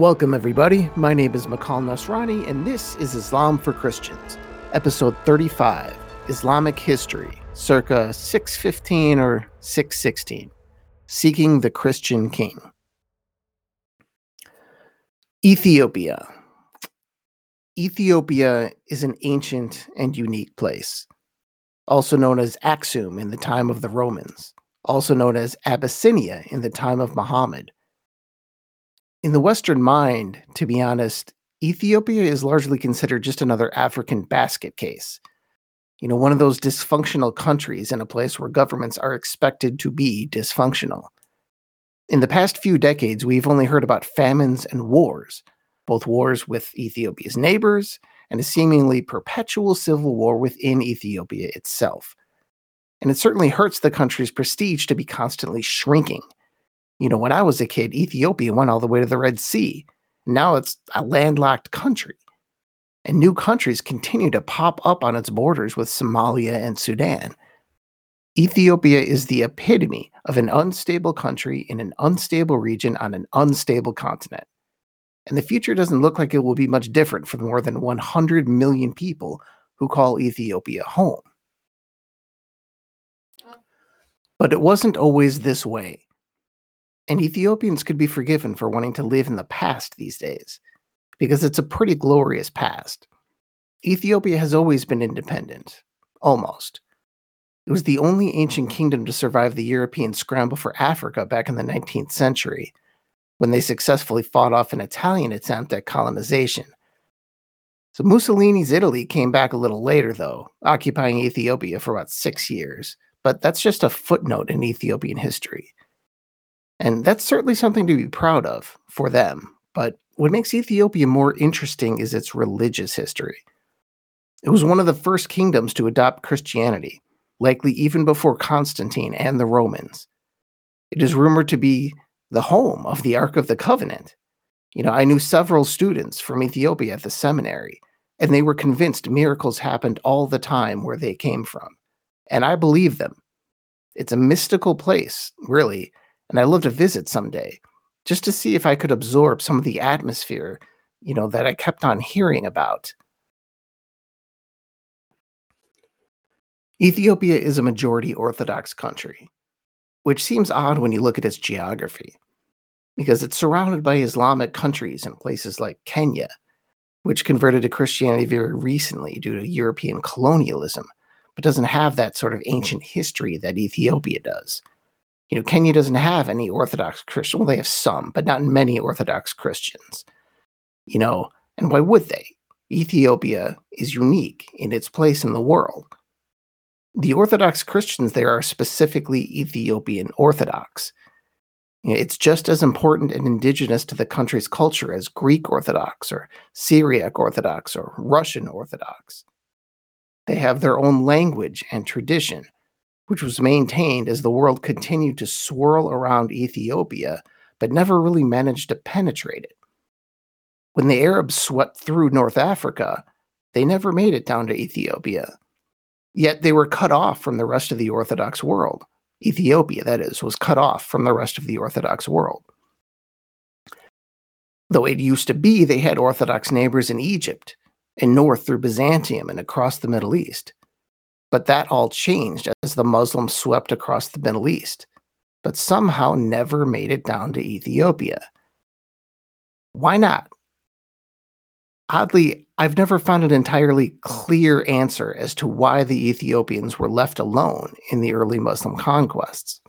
Welcome, everybody. My name is Makal Nasrani, and this is Islam for Christians, episode 35 Islamic History, circa 615 or 616 Seeking the Christian King. Ethiopia. Ethiopia is an ancient and unique place, also known as Aksum in the time of the Romans, also known as Abyssinia in the time of Muhammad in the Western mind, to be honest, Ethiopia is largely considered just another African basket case. You know, one of those dysfunctional countries in a place where governments are expected to be dysfunctional. In the past few decades, we've only heard about famines and wars, both wars with Ethiopia's neighbors and a seemingly perpetual civil war within Ethiopia itself. And it certainly hurts the country's prestige to be constantly shrinking you know, when I was a kid, Ethiopia went all the way to the Red Sea. Now it's a landlocked country. And new countries continue to pop up on its borders with Somalia and Sudan. Ethiopia is the epitome of an unstable country in an unstable region on an unstable continent. And the future doesn't look like it will be much different for the more than 100 million people who call Ethiopia home. But it wasn't always this way and Ethiopians could be forgiven for wanting to live in the past these days, because it's a pretty glorious past. Ethiopia has always been independent, almost. It was the only ancient kingdom to survive the European scramble for Africa back in the 19th century, when they successfully fought off an Italian attempt at colonization. So Mussolini's Italy came back a little later, though, occupying Ethiopia for about six years, but that's just a footnote in Ethiopian history. And that's certainly something to be proud of for them. But what makes Ethiopia more interesting is its religious history. It was one of the first kingdoms to adopt Christianity, likely even before Constantine and the Romans. It is rumored to be the home of the Ark of the Covenant. You know, I knew several students from Ethiopia at the seminary, and they were convinced miracles happened all the time where they came from. And I believe them. It's a mystical place, really, and I'd love to visit someday just to see if I could absorb some of the atmosphere, you know, that I kept on hearing about. Ethiopia is a majority Orthodox country, which seems odd when you look at its geography, because it's surrounded by Islamic countries in places like Kenya, which converted to Christianity very recently due to European colonialism, but doesn't have that sort of ancient history that Ethiopia does you know, Kenya doesn't have any Orthodox Christian. Well, they have some, but not many Orthodox Christians. You know, and why would they? Ethiopia is unique in its place in the world. The Orthodox Christians there are specifically Ethiopian Orthodox. You know, it's just as important and indigenous to the country's culture as Greek Orthodox or Syriac Orthodox or Russian Orthodox. They have their own language and tradition which was maintained as the world continued to swirl around Ethiopia, but never really managed to penetrate it. When the Arabs swept through North Africa, they never made it down to Ethiopia. Yet they were cut off from the rest of the Orthodox world. Ethiopia, that is, was cut off from the rest of the Orthodox world. Though it used to be they had Orthodox neighbors in Egypt and north through Byzantium and across the Middle East. But that all changed as the Muslims swept across the Middle East, but somehow never made it down to Ethiopia. Why not? Oddly, I've never found an entirely clear answer as to why the Ethiopians were left alone in the early Muslim conquests.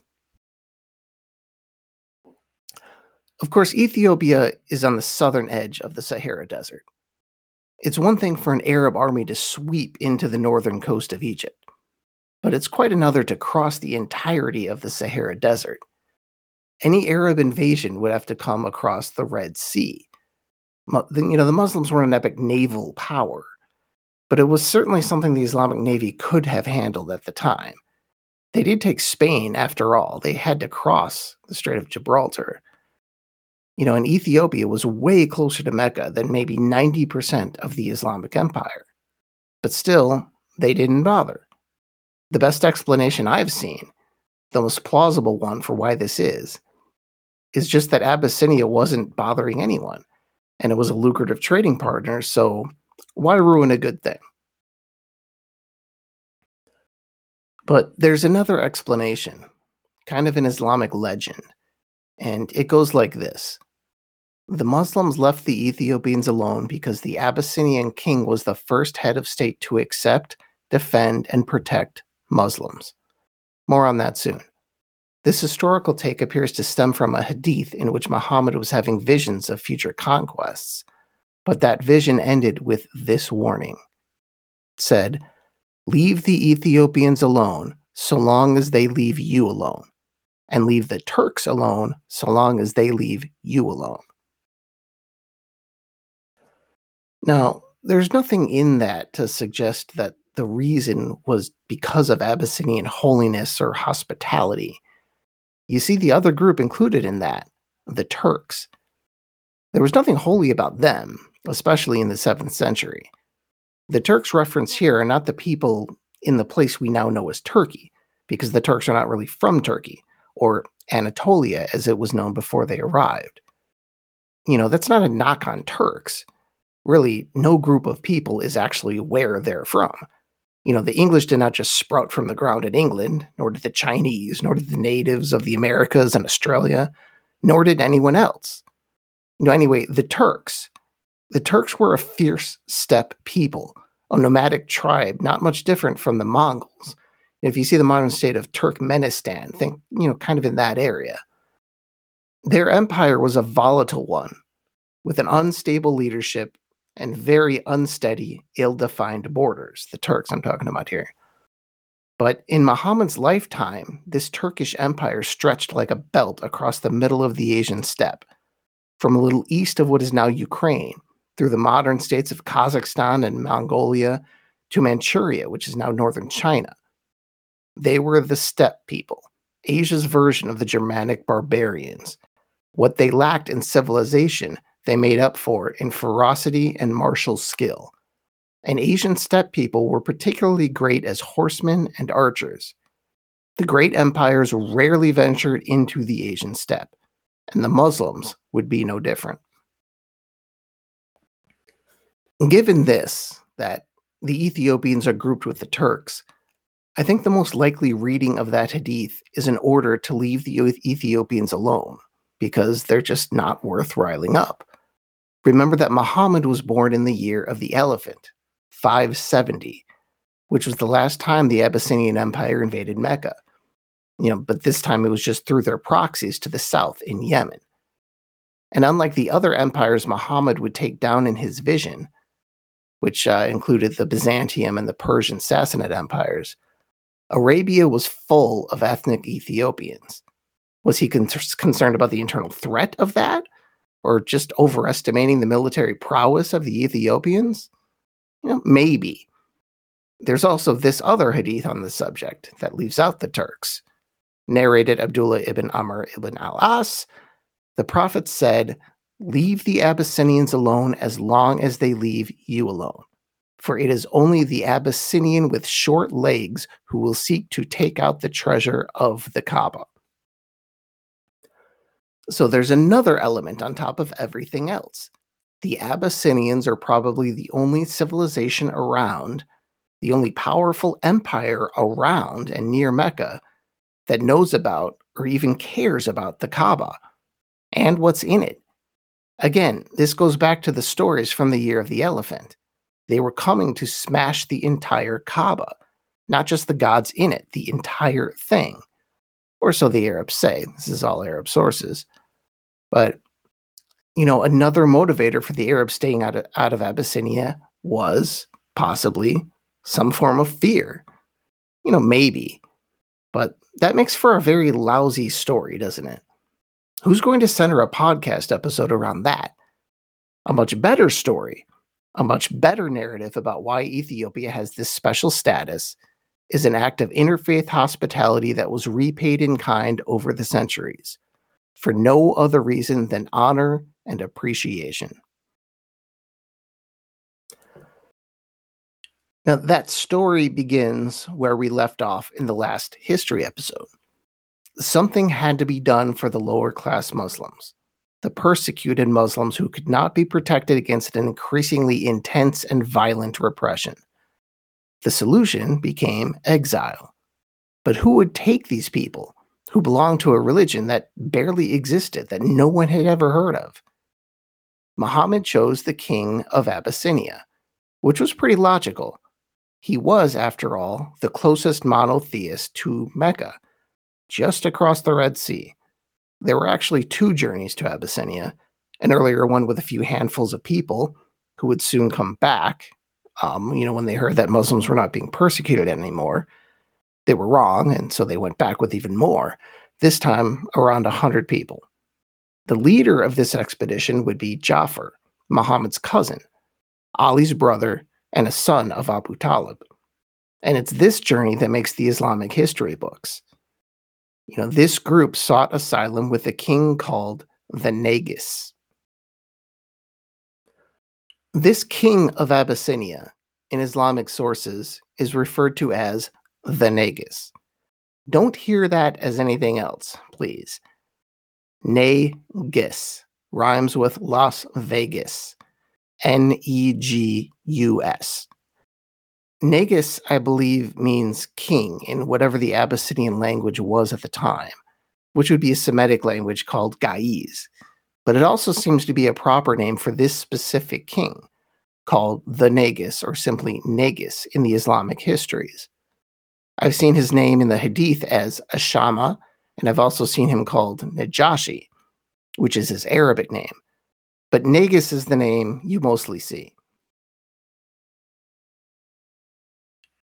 Of course, Ethiopia is on the southern edge of the Sahara Desert. It's one thing for an Arab army to sweep into the northern coast of Egypt, but it's quite another to cross the entirety of the Sahara Desert. Any Arab invasion would have to come across the Red Sea. You know, the Muslims were an epic naval power, but it was certainly something the Islamic Navy could have handled at the time. They did take Spain, after all. They had to cross the Strait of Gibraltar you know, and Ethiopia was way closer to Mecca than maybe 90% of the Islamic Empire. But still, they didn't bother. The best explanation I've seen, the most plausible one for why this is, is just that Abyssinia wasn't bothering anyone. and it was a lucrative trading partner, so why ruin a good thing? But there's another explanation, kind of an Islamic legend, and it goes like this The Muslims left the Ethiopians alone because the Abyssinian king was the first head of state to accept, defend, and protect Muslims. More on that soon. This historical take appears to stem from a hadith in which Muhammad was having visions of future conquests, but that vision ended with this warning. It said, Leave the Ethiopians alone so long as they leave you alone, and leave the Turks alone so long as they leave you alone. Now, there's nothing in that to suggest that the reason was because of Abyssinian holiness or hospitality. You see the other group included in that, the Turks. There was nothing holy about them, especially in the 7th century. The Turks referenced here are not the people in the place we now know as Turkey, because the Turks are not really from Turkey, or Anatolia as it was known before they arrived. You know, that's not a knock on Turks. Really, no group of people is actually where they're from. You know, the English did not just sprout from the ground in England, nor did the Chinese, nor did the natives of the Americas and Australia, nor did anyone else. You know, anyway, the Turks, the Turks were a fierce steppe people, a nomadic tribe, not much different from the Mongols. If you see the modern state of Turkmenistan, think, you know, kind of in that area. Their empire was a volatile one, with an unstable leadership and very unsteady, ill defined borders, the Turks I'm talking about here. But in Muhammad's lifetime, this Turkish empire stretched like a belt across the middle of the Asian steppe, from a little east of what is now Ukraine, through the modern states of Kazakhstan and Mongolia, to Manchuria, which is now northern China. They were the steppe people, Asia's version of the Germanic barbarians. What they lacked in civilization, they made up for in ferocity and martial skill. And Asian steppe people were particularly great as horsemen and archers. The great empires rarely ventured into the Asian steppe, and the Muslims would be no different. Given this, that the Ethiopians are grouped with the Turks, I think the most likely reading of that hadith is an order to leave the Ethiopians alone because they're just not worth riling up. Remember that Muhammad was born in the year of the elephant, 570, which was the last time the Abyssinian Empire invaded Mecca. You know, but this time it was just through their proxies to the south in Yemen. And unlike the other empires Muhammad would take down in his vision, which uh, included the Byzantium and the Persian Sassanid empires, Arabia was full of ethnic Ethiopians. Was he con- concerned about the internal threat of that? Or just overestimating the military prowess of the Ethiopians? You know, maybe. There's also this other hadith on the subject that leaves out the Turks. Narrated Abdullah ibn Amr ibn al As, the Prophet said, Leave the Abyssinians alone as long as they leave you alone. For it is only the Abyssinian with short legs who will seek to take out the treasure of the Kaaba. So there's another element on top of everything else. The Abyssinians are probably the only civilization around, the only powerful empire around and near Mecca that knows about or even cares about the Kaaba and what's in it. Again, this goes back to the stories from the year of the elephant. They were coming to smash the entire Kaaba, not just the gods in it, the entire thing. Or so the Arabs say. This is all Arab sources. But you know, another motivator for the Arabs staying out of, out of Abyssinia was possibly some form of fear. You know, maybe. But that makes for a very lousy story, doesn't it? Who's going to center a podcast episode around that? A much better story, a much better narrative about why Ethiopia has this special status is an act of interfaith hospitality that was repaid in kind over the centuries for no other reason than honor and appreciation. Now, that story begins where we left off in the last history episode. Something had to be done for the lower class Muslims. the persecuted Muslims who could not be protected against an increasingly intense and violent repression. The solution became exile. But who would take these people who belonged to a religion that barely existed, that no one had ever heard of? Muhammad chose the king of Abyssinia, which was pretty logical. He was, after all, the closest monotheist to Mecca, just across the Red Sea. There were actually two journeys to Abyssinia an earlier one with a few handfuls of people who would soon come back. Um, you know, when they heard that Muslims were not being persecuted anymore, they were wrong, and so they went back with even more, this time around 100 people. The leader of this expedition would be Jafar, Muhammad's cousin, Ali's brother, and a son of Abu Talib. And it's this journey that makes the Islamic history books. You know, this group sought asylum with a king called the Negus. This king of Abyssinia in Islamic sources is referred to as the Negus. Don't hear that as anything else, please. Negus rhymes with Las Vegas. N E G U S. Negus, I believe, means king in whatever the Abyssinian language was at the time, which would be a Semitic language called Ge'ez. But it also seems to be a proper name for this specific king, called the Negus or simply Negus in the Islamic histories. I've seen his name in the Hadith as Ashama, and I've also seen him called Najashi, which is his Arabic name. But Negus is the name you mostly see.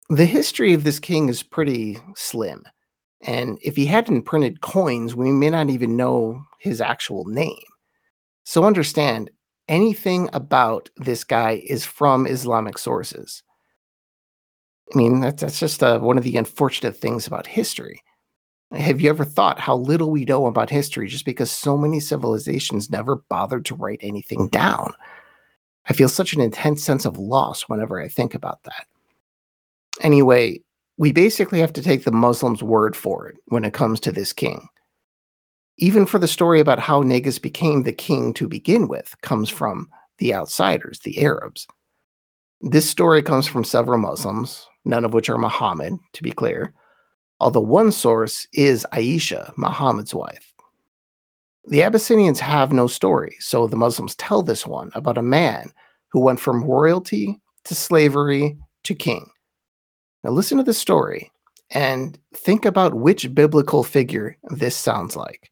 The history of this king is pretty slim. And if he hadn't printed coins, we may not even know his actual name. So understand anything about this guy is from Islamic sources. I mean, that's, that's just uh, one of the unfortunate things about history. Have you ever thought how little we know about history just because so many civilizations never bothered to write anything down? I feel such an intense sense of loss whenever I think about that. Anyway, we basically have to take the Muslims' word for it when it comes to this king. Even for the story about how Negus became the king to begin with, comes from the outsiders, the Arabs. This story comes from several Muslims, none of which are Muhammad, to be clear, although one source is Aisha, Muhammad's wife. The Abyssinians have no story, so the Muslims tell this one about a man who went from royalty to slavery to king. Now, listen to the story and think about which biblical figure this sounds like.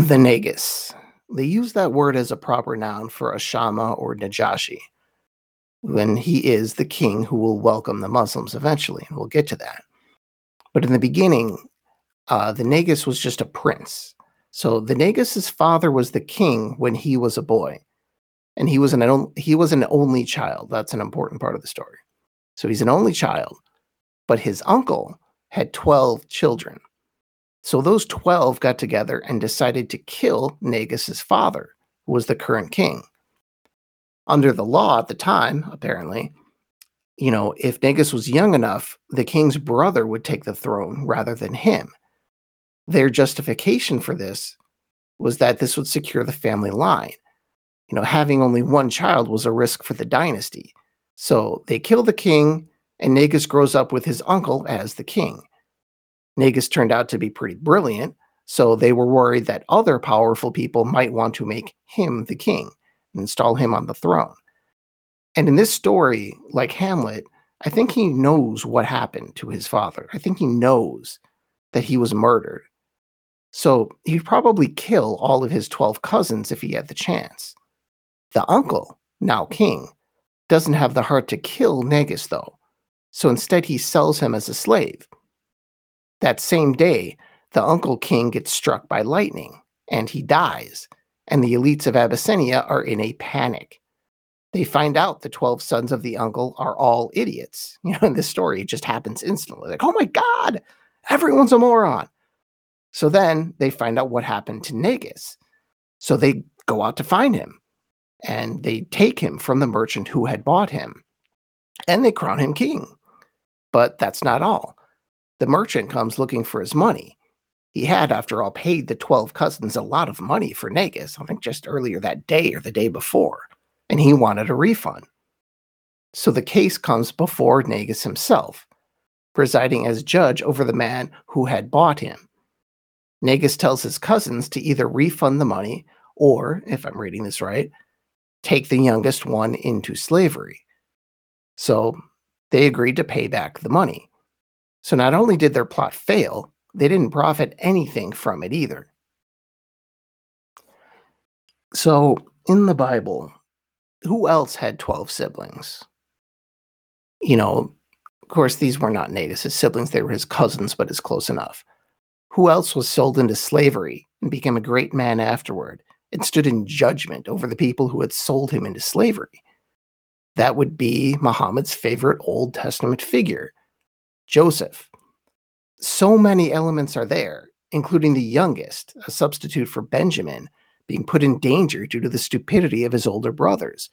The Negus. They use that word as a proper noun for Ashama or Najashi, when he is the king who will welcome the Muslims eventually, and we'll get to that. But in the beginning, uh, the Negus was just a prince. So the Negus's father was the king when he was a boy and he was an he was an only child. That's an important part of the story. So he's an only child, but his uncle had 12 children. So those 12 got together and decided to kill Negus's father, who was the current king. Under the law at the time, apparently, you know, if Negus was young enough, the king's brother would take the throne rather than him. Their justification for this was that this would secure the family line you know, having only one child was a risk for the dynasty. So they kill the king, and Negus grows up with his uncle as the king. Negus turned out to be pretty brilliant, so they were worried that other powerful people might want to make him the king and install him on the throne. And in this story, like Hamlet, I think he knows what happened to his father. I think he knows that he was murdered. So he'd probably kill all of his 12 cousins if he had the chance. The uncle, now king, doesn't have the heart to kill Negus, though, so instead he sells him as a slave. That same day, the uncle king gets struck by lightning, and he dies, and the elites of Abyssinia are in a panic. They find out the 12 sons of the uncle are all idiots. You know, in this story, it just happens instantly. Like, oh my God, everyone's a moron. So then they find out what happened to Negus. So they go out to find him and they take him from the merchant who had bought him and they crown him king. But that's not all. The merchant comes looking for his money He had, after all, paid the 12 cousins a lot of money for Negus, I think just earlier that day or the day before, and he wanted a refund. So the case comes before Negus himself, presiding as judge over the man who had bought him. Negus tells his cousins to either refund the money or, if I'm reading this right, take the youngest one into slavery. So they agreed to pay back the money. So not only did their plot fail, they didn't profit anything from it either. So in the Bible, who else had 12 siblings? You know, of course, these were not Negus' siblings, they were his cousins, but it's close enough. Who else was sold into slavery and became a great man afterward and stood in judgment over the people who had sold him into slavery? That would be Muhammad's favorite Old Testament figure, Joseph. So many elements are there, including the youngest, a substitute for Benjamin, being put in danger due to the stupidity of his older brothers.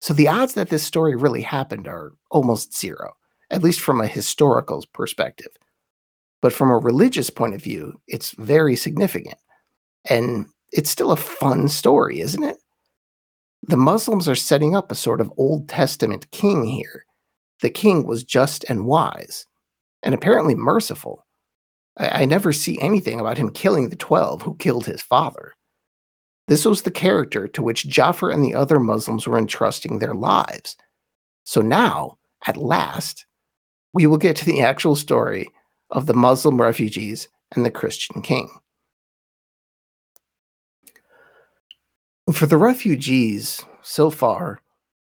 So the odds that this story really happened are almost zero, at least from a historical perspective. But from a religious point of view, it's very significant. And it's still a fun story, isn't it? The Muslims are setting up a sort of Old Testament king here. The king was just and wise, and apparently merciful. I, I never see anything about him killing the 12 who killed his father. This was the character to which Jafar and the other Muslims were entrusting their lives. So now, at last, we will get to the actual story of the Muslim refugees and the Christian king. For the refugees, so far,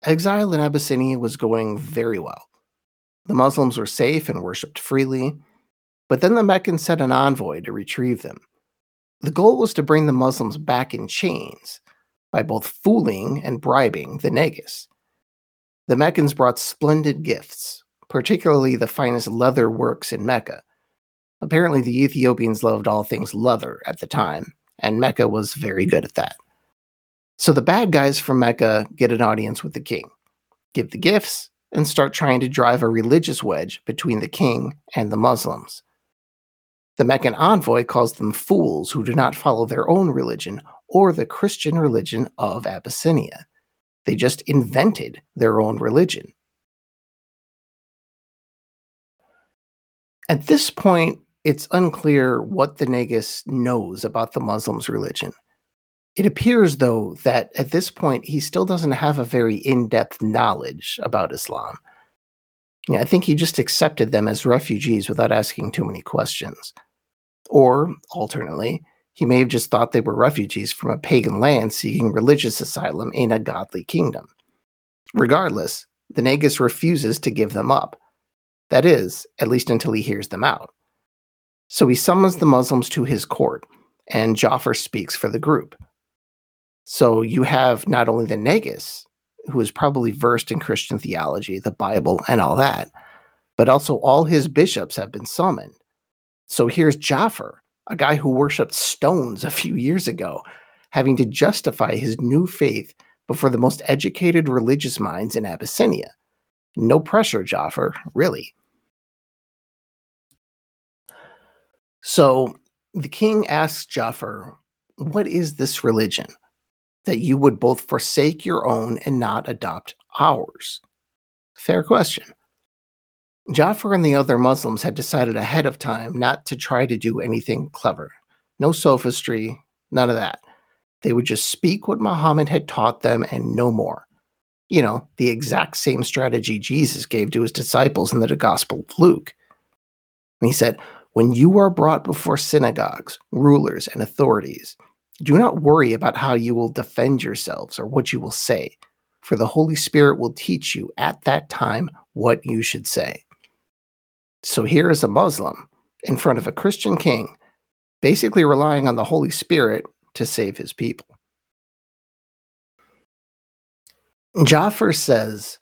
exile in Abyssinia was going very well. The Muslims were safe and worshipped freely, but then the Meccans sent an envoy to retrieve them. The goal was to bring the Muslims back in chains by both fooling and bribing the Negus. The Meccans brought splendid gifts, particularly the finest leather works in Mecca. Apparently, the Ethiopians loved all things leather at the time, and Mecca was very good at that. So the bad guys from Mecca get an audience with the king, give the gifts, and start trying to drive a religious wedge between the king and the Muslims. The Meccan envoy calls them fools who do not follow their own religion or the Christian religion of Abyssinia. They just invented their own religion. At this point, it's unclear what the Negus knows about the Muslims' religion. It appears, though, that at this point he still doesn't have a very in depth knowledge about Islam. Yeah, I think he just accepted them as refugees without asking too many questions. Or, alternately, he may have just thought they were refugees from a pagan land seeking religious asylum in a godly kingdom. Regardless, the Negus refuses to give them up, that is, at least until he hears them out. So he summons the Muslims to his court, and Jafar speaks for the group. So you have not only the Negus, who is probably versed in Christian theology, the Bible, and all that, but also all his bishops have been summoned. So here's Jafar, a guy who worshipped stones a few years ago, having to justify his new faith before the most educated religious minds in Abyssinia. No pressure, Jafar, really. So the king asks Jafar, What is this religion? That you would both forsake your own and not adopt ours? Fair question. Jafar and the other Muslims had decided ahead of time not to try to do anything clever. No sophistry, none of that. They would just speak what Muhammad had taught them and no more. You know, the exact same strategy Jesus gave to his disciples in the Gospel of Luke. And he said, when you are brought before synagogues, rulers, and authorities, do not worry about how you will defend yourselves or what you will say, for the Holy Spirit will teach you at that time what you should say. So here is a Muslim in front of a Christian king, basically relying on the Holy Spirit to save his people. Jafar says,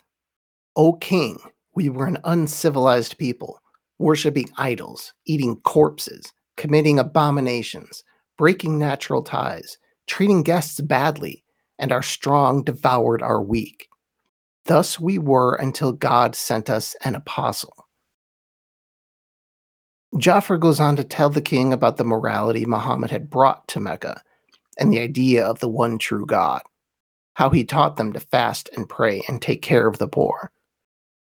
O king, we were an uncivilized people worshiping idols, eating corpses, committing abominations, breaking natural ties, treating guests badly, and our strong devoured our weak. Thus we were until God sent us an apostle. Jafar goes on to tell the king about the morality Muhammad had brought to Mecca and the idea of the one true God, how he taught them to fast and pray and take care of the poor.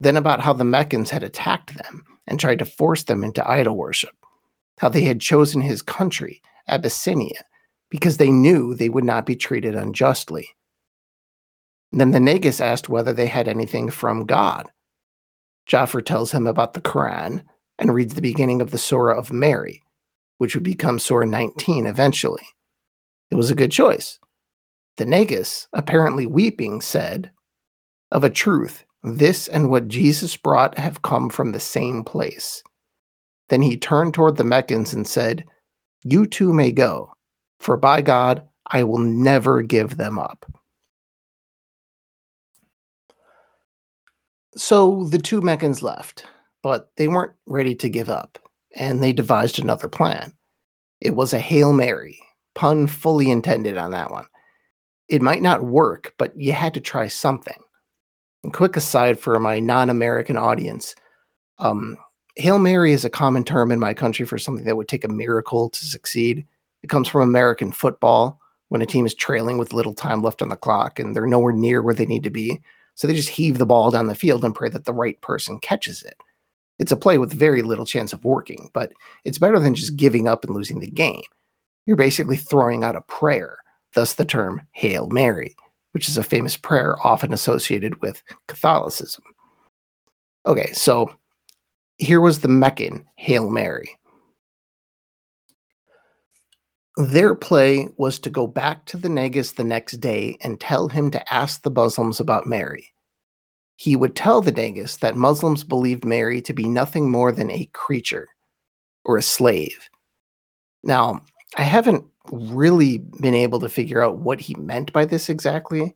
Then about how the Meccans had attacked them and tried to force them into idol worship, how they had chosen his country, Abyssinia, because they knew they would not be treated unjustly. Then the Negus asked whether they had anything from God. Jafar tells him about the Quran and reads the beginning of the Surah of Mary, which would become Surah 19 eventually. It was a good choice. The Negus, apparently weeping, said, Of a truth, this and what Jesus brought have come from the same place. Then he turned toward the Meccans and said, You two may go, for by God, I will never give them up. So the two Meccans left, but they weren't ready to give up, and they devised another plan. It was a Hail Mary, pun fully intended on that one. It might not work, but you had to try something. And quick aside for my non American audience um, Hail Mary is a common term in my country for something that would take a miracle to succeed. It comes from American football when a team is trailing with little time left on the clock and they're nowhere near where they need to be. So they just heave the ball down the field and pray that the right person catches it. It's a play with very little chance of working, but it's better than just giving up and losing the game. You're basically throwing out a prayer, thus the term Hail Mary, which is a famous prayer often associated with Catholicism. Okay, so here was the Meccan Hail Mary. Their play was to go back to the Negus the next day and tell him to ask the Muslims about Mary. He would tell the Negus that Muslims believed Mary to be nothing more than a creature or a slave. Now, I haven't really been able to figure out what he meant by this exactly,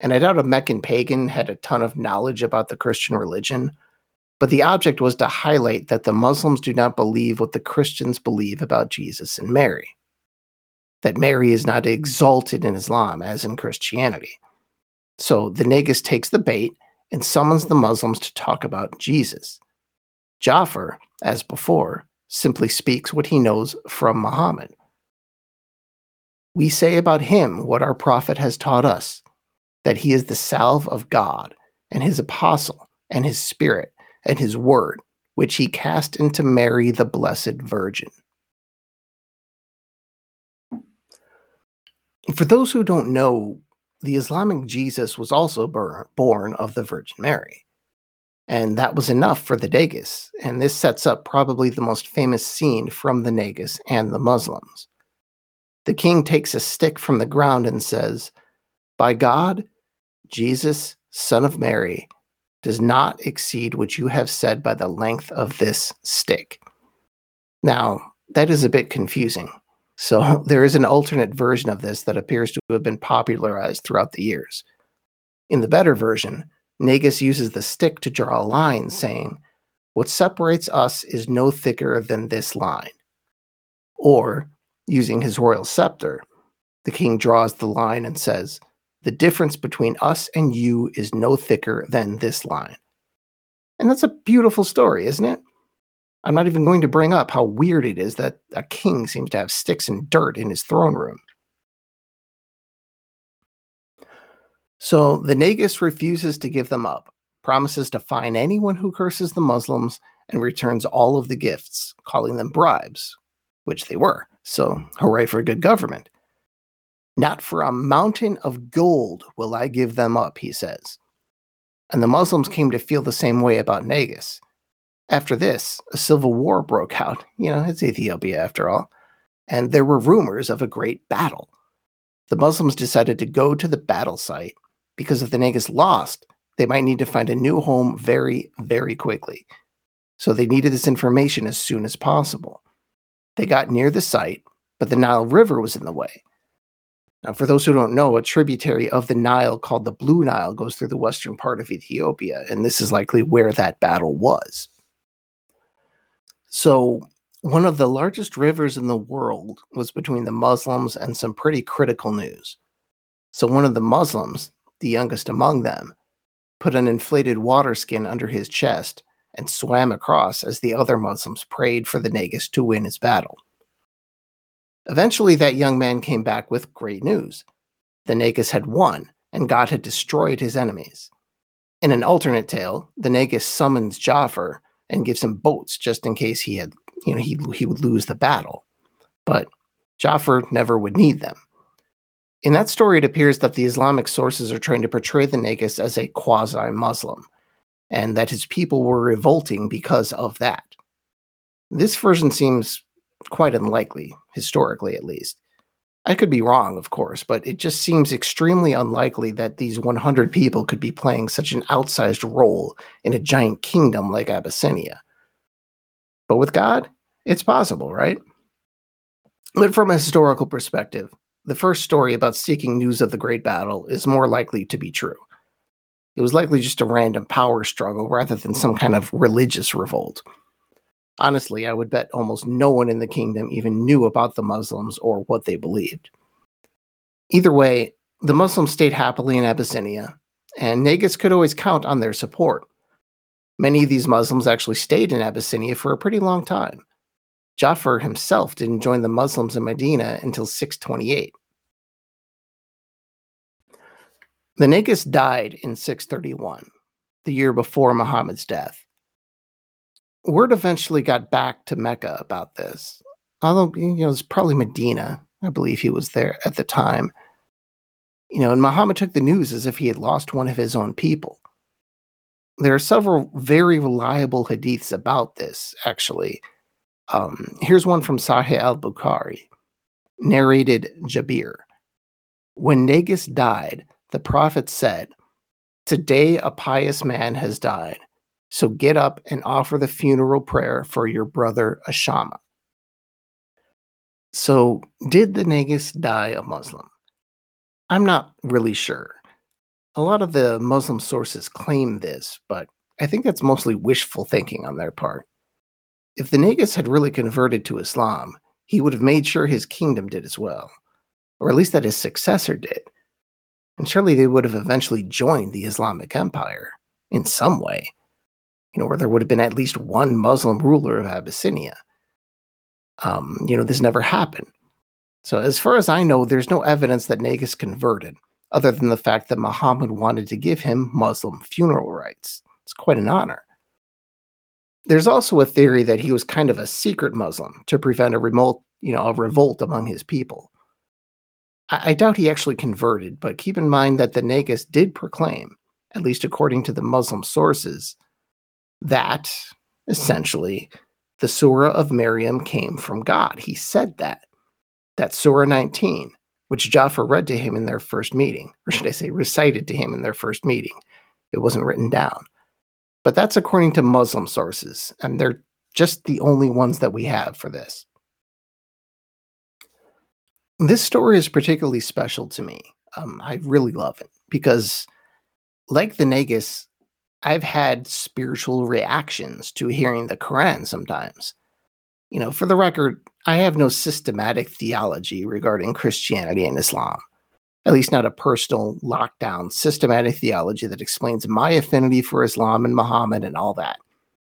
and I doubt a Meccan pagan had a ton of knowledge about the Christian religion, but the object was to highlight that the Muslims do not believe what the Christians believe about Jesus and Mary that Mary is not exalted in Islam as in Christianity. So the Negus takes the bait and summons the Muslims to talk about Jesus. Jafar, as before, simply speaks what he knows from Muhammad. We say about him what our prophet has taught us that he is the salve of God and his apostle and his spirit and his word, which he cast into Mary, the Blessed Virgin. For those who don't know, the Islamic Jesus was also born of the Virgin Mary. And that was enough for the Negus. And this sets up probably the most famous scene from the Negus and the Muslims. The king takes a stick from the ground and says, By God, Jesus, son of Mary, does not exceed what you have said by the length of this stick. Now, that is a bit confusing so there is an alternate version of this that appears to have been popularized throughout the years. In the better version, Negus uses the stick to draw a line, saying, What separates us is no thicker than this line. Or, using his royal scepter, the king draws the line and says, The difference between us and you is no thicker than this line. And that's a beautiful story, isn't it? I'm not even going to bring up how weird it is that a king seems to have sticks and dirt in his throne room. So the Negus refuses to give them up, promises to fine anyone who curses the Muslims, and returns all of the gifts, calling them bribes, which they were. So hooray for good government. Not for a mountain of gold will I give them up, he says. And the Muslims came to feel the same way about Negus. After this, a civil war broke out. You know, it's Ethiopia after all. And there were rumors of a great battle. The Muslims decided to go to the battle site because if the Negus lost, they might need to find a new home very, very quickly. So they needed this information as soon as possible. They got near the site, but the Nile River was in the way. Now, for those who don't know, a tributary of the Nile called the Blue Nile goes through the western part of Ethiopia, and this is likely where that battle was. So, one of the largest rivers in the world was between the Muslims and some pretty critical news. So, one of the Muslims, the youngest among them, put an inflated water skin under his chest and swam across as the other Muslims prayed for the Negus to win his battle. Eventually, that young man came back with great news. The Negus had won, and God had destroyed his enemies. In an alternate tale, the Negus summons Jafar and gives him boats just in case he had, you know, he, he would lose the battle. But Jafar never would need them. In that story, it appears that the Islamic sources are trying to portray the Negus as a quasi Muslim, and that his people were revolting because of that. This version seems quite unlikely, historically at least. I could be wrong, of course, but it just seems extremely unlikely that these 100 people could be playing such an outsized role in a giant kingdom like Abyssinia. But with God, it's possible, right? But from a historical perspective, the first story about seeking news of the great battle is more likely to be true. It was likely just a random power struggle rather than some kind of religious revolt. Honestly, I would bet almost no one in the kingdom even knew about the Muslims or what they believed. Either way, the Muslims stayed happily in Abyssinia, and Negus could always count on their support. Many of these Muslims actually stayed in Abyssinia for a pretty long time. Jafar himself didn't join the Muslims in Medina until 628. The Negus died in 631, the year before Muhammad's death word eventually got back to Mecca about this. Although, you know, it's probably Medina. I believe he was there at the time. You know, and Muhammad took the news as if he had lost one of his own people. There are several very reliable hadiths about this, actually. Um, here's one from Sahih al Bukhari, narrated Jabir. When Negus died, the Prophet said, Today a pious man has died so get up and offer the funeral prayer for your brother Ashama. So, did the Negus die a Muslim? I'm not really sure. A lot of the Muslim sources claim this, but I think that's mostly wishful thinking on their part. If the Negus had really converted to Islam, he would have made sure his kingdom did as well, or at least that his successor did. And surely they would have eventually joined the Islamic Empire in some way you know, where there would have been at least one Muslim ruler of Abyssinia. Um, you know, this never happened. So, as far as I know, there's no evidence that Negus converted, other than the fact that Muhammad wanted to give him Muslim funeral rites. It's quite an honor. There's also a theory that he was kind of a secret Muslim to prevent a remote, you know, a revolt among his people. I, I doubt he actually converted, but keep in mind that the Negus did proclaim, at least according to the Muslim sources, that essentially the Surah of Miriam came from God. He said that. That's Surah 19, which Jafar read to him in their first meeting, or should I say, recited to him in their first meeting. It wasn't written down. But that's according to Muslim sources, and they're just the only ones that we have for this. This story is particularly special to me. Um, I really love it because, like the Negus, I've had spiritual reactions to hearing the Quran sometimes. You know, for the record, I have no systematic theology regarding Christianity and Islam, at least not a personal, lockdown, systematic theology that explains my affinity for Islam and Muhammad and all that.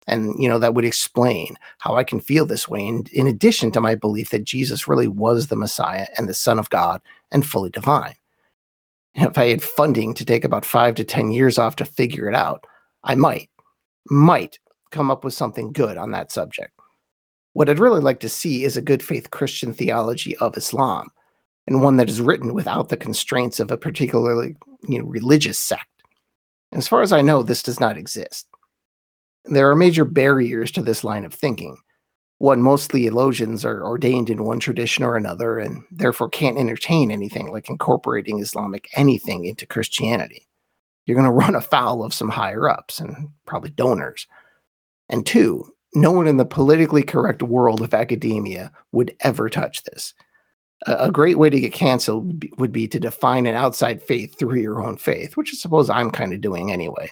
And, you know, that would explain how I can feel this way, in, in addition to my belief that Jesus really was the Messiah and the Son of God and fully divine. if I had funding to take about five to 10 years off to figure it out, I might, might come up with something good on that subject. What I'd really like to see is a good faith Christian theology of Islam, and one that is written without the constraints of a particularly you know, religious sect. As far as I know, this does not exist. There are major barriers to this line of thinking. One, most theologians are ordained in one tradition or another, and therefore can't entertain anything like incorporating Islamic anything into Christianity you're going to run afoul of some higher ups and probably donors. And two, no one in the politically correct world of academia would ever touch this. A, a great way to get canceled would be, would be to define an outside faith through your own faith, which I suppose I'm kind of doing anyway.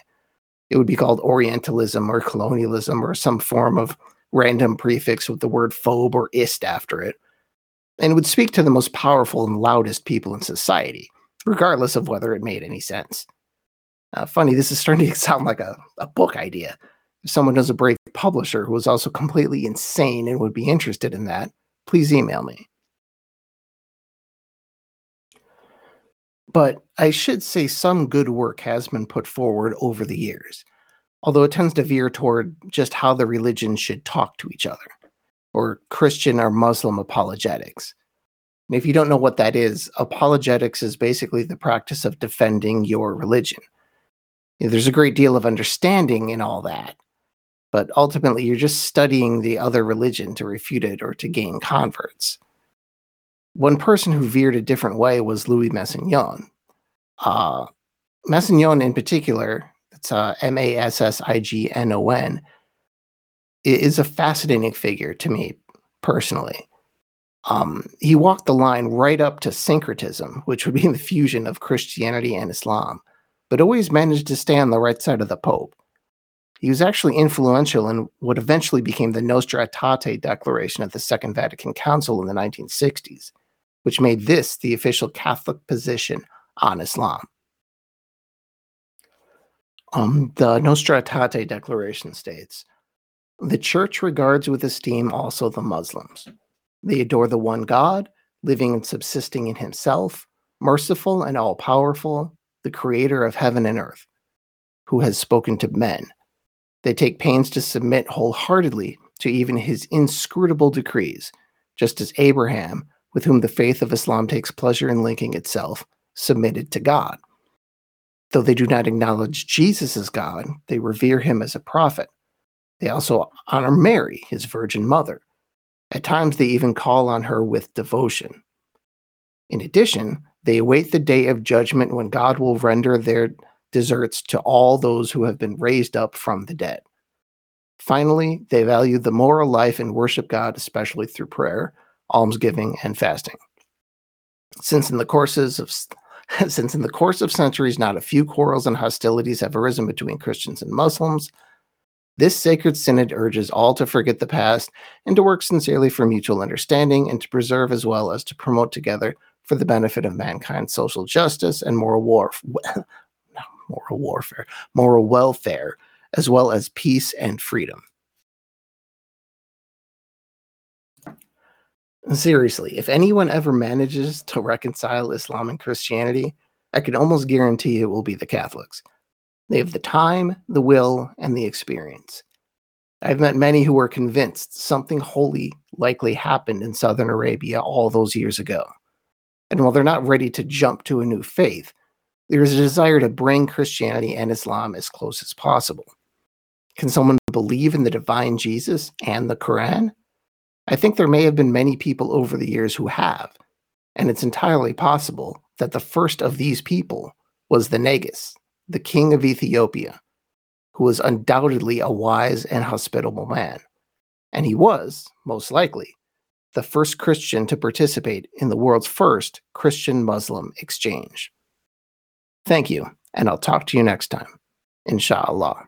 It would be called Orientalism or colonialism or some form of random prefix with the word phobe or ist after it. And it would speak to the most powerful and loudest people in society, regardless of whether it made any sense. Uh, funny, this is starting to sound like a, a book idea. If someone knows a brave publisher who is also completely insane and would be interested in that, please email me. But I should say some good work has been put forward over the years, although it tends to veer toward just how the religions should talk to each other, or Christian or Muslim apologetics. And if you don't know what that is, apologetics is basically the practice of defending your religion. There's a great deal of understanding in all that, but ultimately you're just studying the other religion to refute it or to gain converts. One person who veered a different way was Louis Massignon. Uh, Massignon, in particular, it's uh, M A S S I G N O N, is a fascinating figure to me personally. Um, he walked the line right up to syncretism, which would be the fusion of Christianity and Islam, but always managed to stay on the right side of the Pope. He was actually influential in what eventually became the Nostra Aetate Declaration at the Second Vatican Council in the 1960s, which made this the official Catholic position on Islam. Um, the Nostra Aetate Declaration states The Church regards with esteem also the Muslims. They adore the one God, living and subsisting in Himself, merciful and all powerful, the Creator of heaven and earth, who has spoken to men they take pains to submit wholeheartedly to even his inscrutable decrees, just as Abraham, with whom the faith of Islam takes pleasure in linking itself, submitted to God. Though they do not acknowledge Jesus as God, they revere him as a prophet. They also honor Mary, his virgin mother. At times, they even call on her with devotion. In addition, they await the day of judgment when God will render their deserts to all those who have been raised up from the dead. Finally, they value the moral life and worship God, especially through prayer, almsgiving, and fasting. Since in the courses of since in the course of centuries not a few quarrels and hostilities have arisen between Christians and Muslims, this sacred synod urges all to forget the past and to work sincerely for mutual understanding and to preserve as well as to promote together for the benefit of mankind social justice and moral war moral warfare, moral welfare, as well as peace and freedom. Seriously, if anyone ever manages to reconcile Islam and Christianity, I can almost guarantee it will be the Catholics. They have the time, the will, and the experience. I've met many who were convinced something holy likely happened in southern Arabia all those years ago. And while they're not ready to jump to a new faith, there is a desire to bring Christianity and Islam as close as possible. Can someone believe in the divine Jesus and the Quran? I think there may have been many people over the years who have, and it's entirely possible that the first of these people was the Negus, the king of Ethiopia, who was undoubtedly a wise and hospitable man. And he was, most likely, the first Christian to participate in the world's first Christian Muslim exchange. Thank you, and I'll talk to you next time. Inshallah.